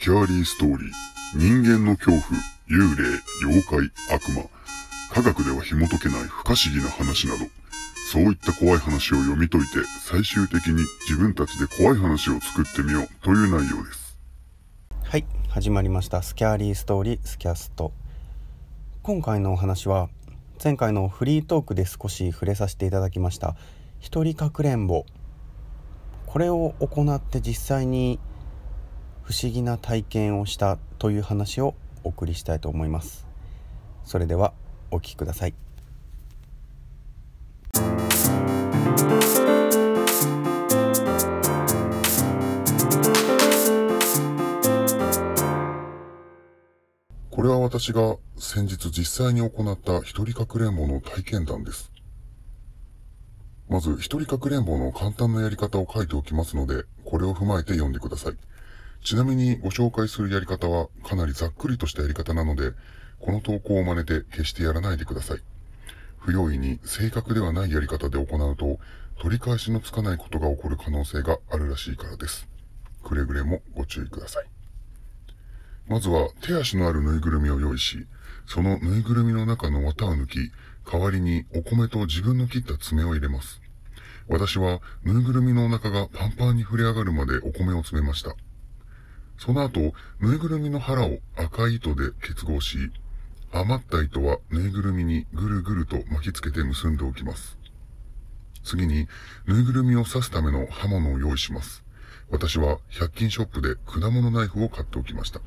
スキャーリーストーリー、人間の恐怖、幽霊、妖怪、悪魔、科学では紐解けない不可思議な話など、そういった怖い話を読み解いて、最終的に自分たちで怖い話を作ってみよう。という内容です。はい。始まりました。スキャーリーストーリースキャスト。今回のお話は前回のフリートークで少し触れさせていただきました。一人かくれんぼ。これを行って実際に不思議な体験をしたという話をお送りしたいと思いますそれではお聞きくださいこれは私が先日実際に行った一人かくれんぼの体験談です。まず、一人かくれんぼの簡単なやり方を書いておきますので、これを踏まえて読んでください。ちなみにご紹介するやり方はかなりざっくりとしたやり方なので、この投稿を真似て決してやらないでください。不用意に正確ではないやり方で行うと、取り返しのつかないことが起こる可能性があるらしいからです。くれぐれもご注意ください。まずは手足のあるぬいぐるみを用意し、そのぬいぐるみの中の綿を抜き、代わりにお米と自分の切った爪を入れます。私はぬいぐるみのお腹がパンパンに膨れ上がるまでお米を詰めました。その後、ぬいぐるみの腹を赤い糸で結合し、余った糸はぬいぐるみにぐるぐると巻きつけて結んでおきます。次に、ぬいぐるみを刺すための刃物を用意します。私は100均ショップで果物ナイフを買っておきました。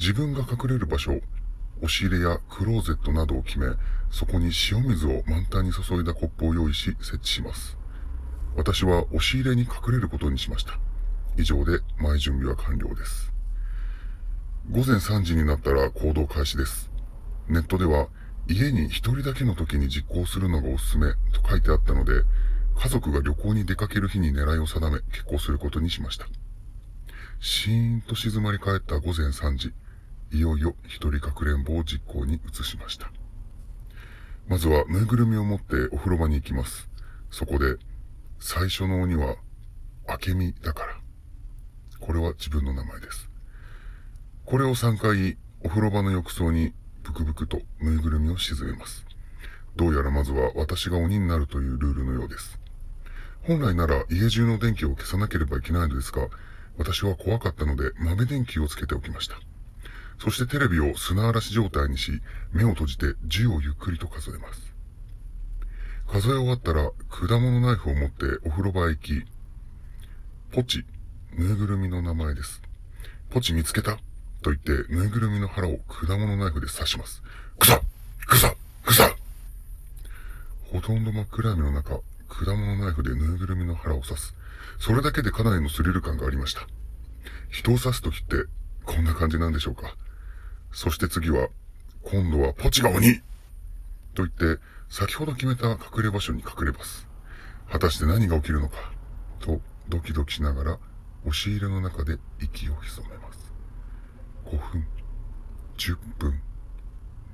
自分が隠れる場所、押し入れやクローゼットなどを決め、そこに塩水を満タンに注いだコップを用意し設置します。私は押し入れに隠れることにしました。以上で前準備は完了です。午前3時になったら行動開始です。ネットでは家に一人だけの時に実行するのがおすすめと書いてあったので、家族が旅行に出かける日に狙いを定め決行することにしました。シーンと静まり返った午前3時、いよいよ一人かくれんぼを実行に移しました。まずはぬいぐるみを持ってお風呂場に行きます。そこで、最初の鬼は、明美だから。これは自分の名前です。これを3回、お風呂場の浴槽にブクブクとぬいぐるみを沈めます。どうやらまずは私が鬼になるというルールのようです。本来なら家中の電気を消さなければいけないのですが、私は怖かったので豆電球をつけておきました。そしてテレビを砂嵐状態にし、目を閉じて10をゆっくりと数えます。数え終わったら、果物ナイフを持ってお風呂場へ行き、ポチ、ぬいぐるみの名前です。ポチ見つけた？と言って、ぬいぐるみの腹を果物ナイフで刺します。くさくさくさほとんど真っ暗闇の中、果物ナイフでぬいぐるみの腹を刺す。それだけでかなりのスリル感がありました。人を刺すときって、こんな感じなんでしょうか。そして次は、今度はポチが鬼と言って、先ほど決めた隠れ場所に隠れます。果たして何が起きるのか、とドキドキしながら、押し入れの中で息を潜めます。5分、10分、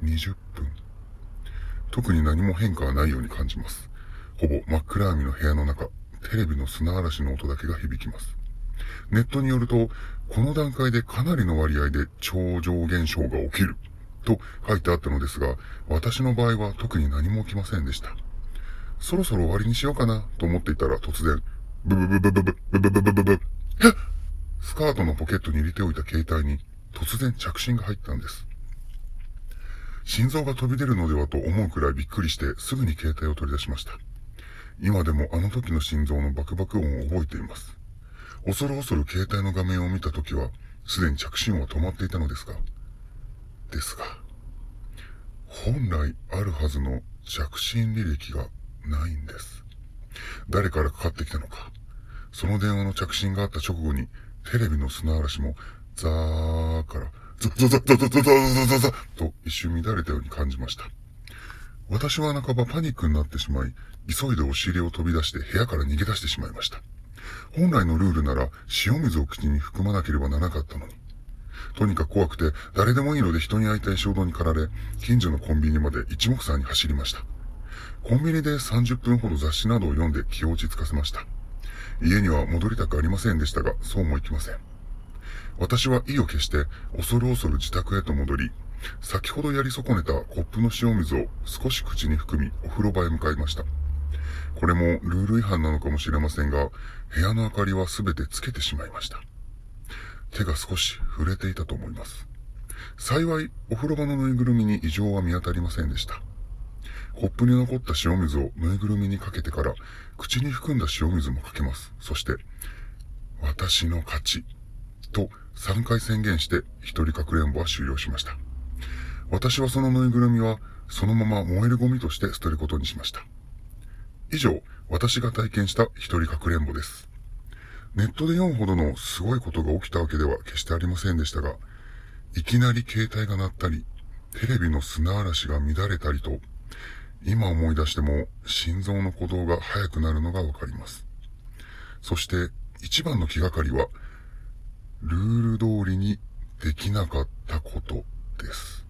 20分。特に何も変化はないように感じます。ほぼ真っ暗闇の部屋の中、テレビの砂嵐の音だけが響きます。ネットによると、この段階でかなりの割合で超常現象が起きると書いてあったのですが、私の場合は特に何も起きませんでした。そろそろ終わりにしようかなと思っていたら突然、ブブブブブブブブブブブブえっスカートのポケットに入れておいた携帯に突然着信が入ったんです。心臓が飛び出るのではと思うくらいびっくりしてすぐに携帯を取り出しました。今でもあの時の心臓のバクバク音を覚えています。恐る恐る携帯の画面を見た時は、すでに着信は止まっていたのですが、ですが、本来あるはずの着信履歴がないんです。誰からかかってきたのか、その電話の着信があった直後に、テレビの砂嵐も、ザーから、ザザザザザザザザザザと一瞬乱れたように感じました。私は半ばパニックになってしまい、急いで押し入れを飛び出して部屋から逃げ出してしまいました。本来のルールなら塩水を口に含まなければならなかったのに。とにかく怖くて誰でもいいので人に会いたい衝動に駆られ、近所のコンビニまで一目散に走りました。コンビニで30分ほど雑誌などを読んで気を落ち着かせました。家には戻りたくありませんでしたが、そうもいきません。私は意を決して恐る恐る自宅へと戻り、先ほどやり損ねたコップの塩水を少し口に含みお風呂場へ向かいました。これもルール違反なのかもしれませんが、部屋の明かりはすべてつけてしまいました。手が少し触れていたと思います。幸い、お風呂場のぬいぐるみに異常は見当たりませんでした。コップに残った塩水をぬいぐるみにかけてから、口に含んだ塩水もかけます。そして、私の勝ち、と3回宣言して一人かくれんぼは終了しました。私はそのぬいぐるみはそのまま燃えるゴミとして捨てることにしました。以上、私が体験した一人かくれんぼです。ネットで読むほどのすごいことが起きたわけでは決してありませんでしたが、いきなり携帯が鳴ったり、テレビの砂嵐が乱れたりと、今思い出しても心臓の鼓動が速くなるのがわかります。そして一番の気がかりは、ルール通りにできなかったことです。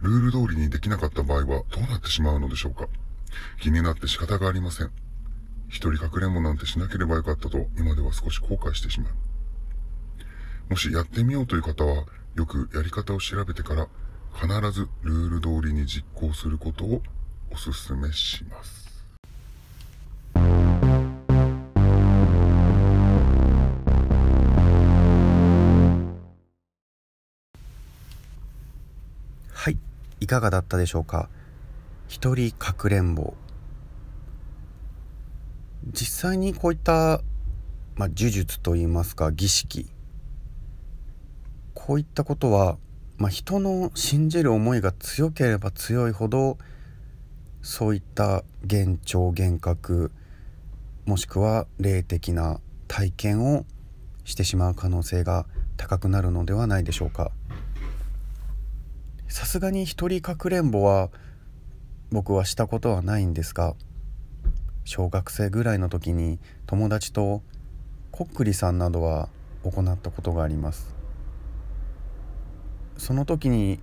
ルール通りにできなかった場合はどうなってしまうのでしょうか？気になって仕方がありません。一人かくれんぼなんてしなければよかったと今では少し後悔してしまう。もしやってみようという方はよくやり方を調べてから必ずルール通りに実行することをお勧めします。はい、いかがだったでしょうか？一人かくれんぼ。実際にこういった、まあ、呪術といいますか儀式こういったことは、まあ、人の信じる思いが強ければ強いほどそういった幻聴幻覚もしくは霊的な体験をしてしまう可能性が高くなるのではないでしょうか。さすがに一人かくれんぼは僕はしたことはないんですが小学生ぐらいの時に友達とこっくりさんなどは行ったことがあります。その時に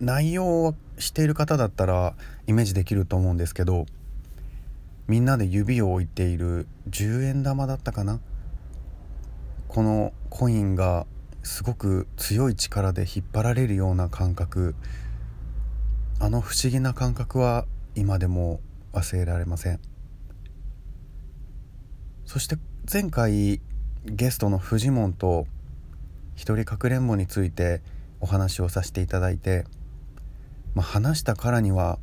内容をしている方だったらイメージできると思うんですけどみんなで指を置いている10円玉だったかな？このコインがすごく強い力で引っ張られるような感覚。あの不思議な感覚は今でも忘れられません。そして前回ゲストのフジモンと一人かくれんぼについてお話をさせていただいて、まあ、話したからには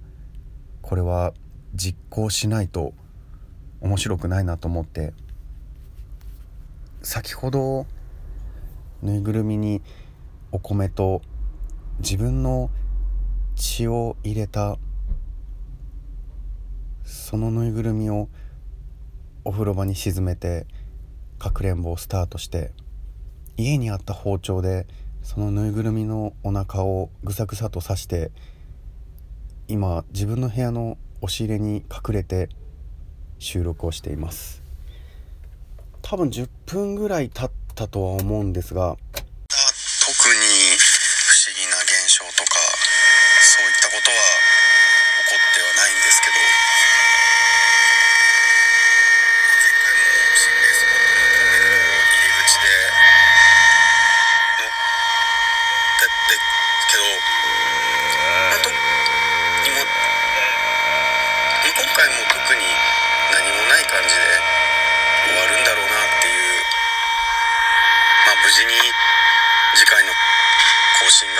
これは実行しないと面白くないなと思って先ほどぬいぐるみにお米と自分の血を入れたそのぬいぐるみをお風呂場に沈めてかくれんぼをスタートして家にあった包丁でそのぬいぐるみのお腹をぐさぐさと刺して今自分の部屋の押し入れに隠れて収録をしています。多分10分ぐらい経ったとは思うんですが特に不思議な現象とかそういったことは起こってはないんですけど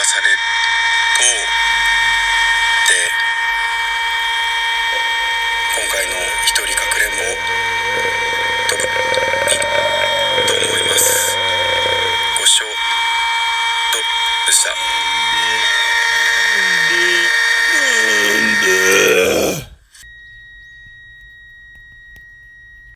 されるとで今回の一人かくれんぼとか。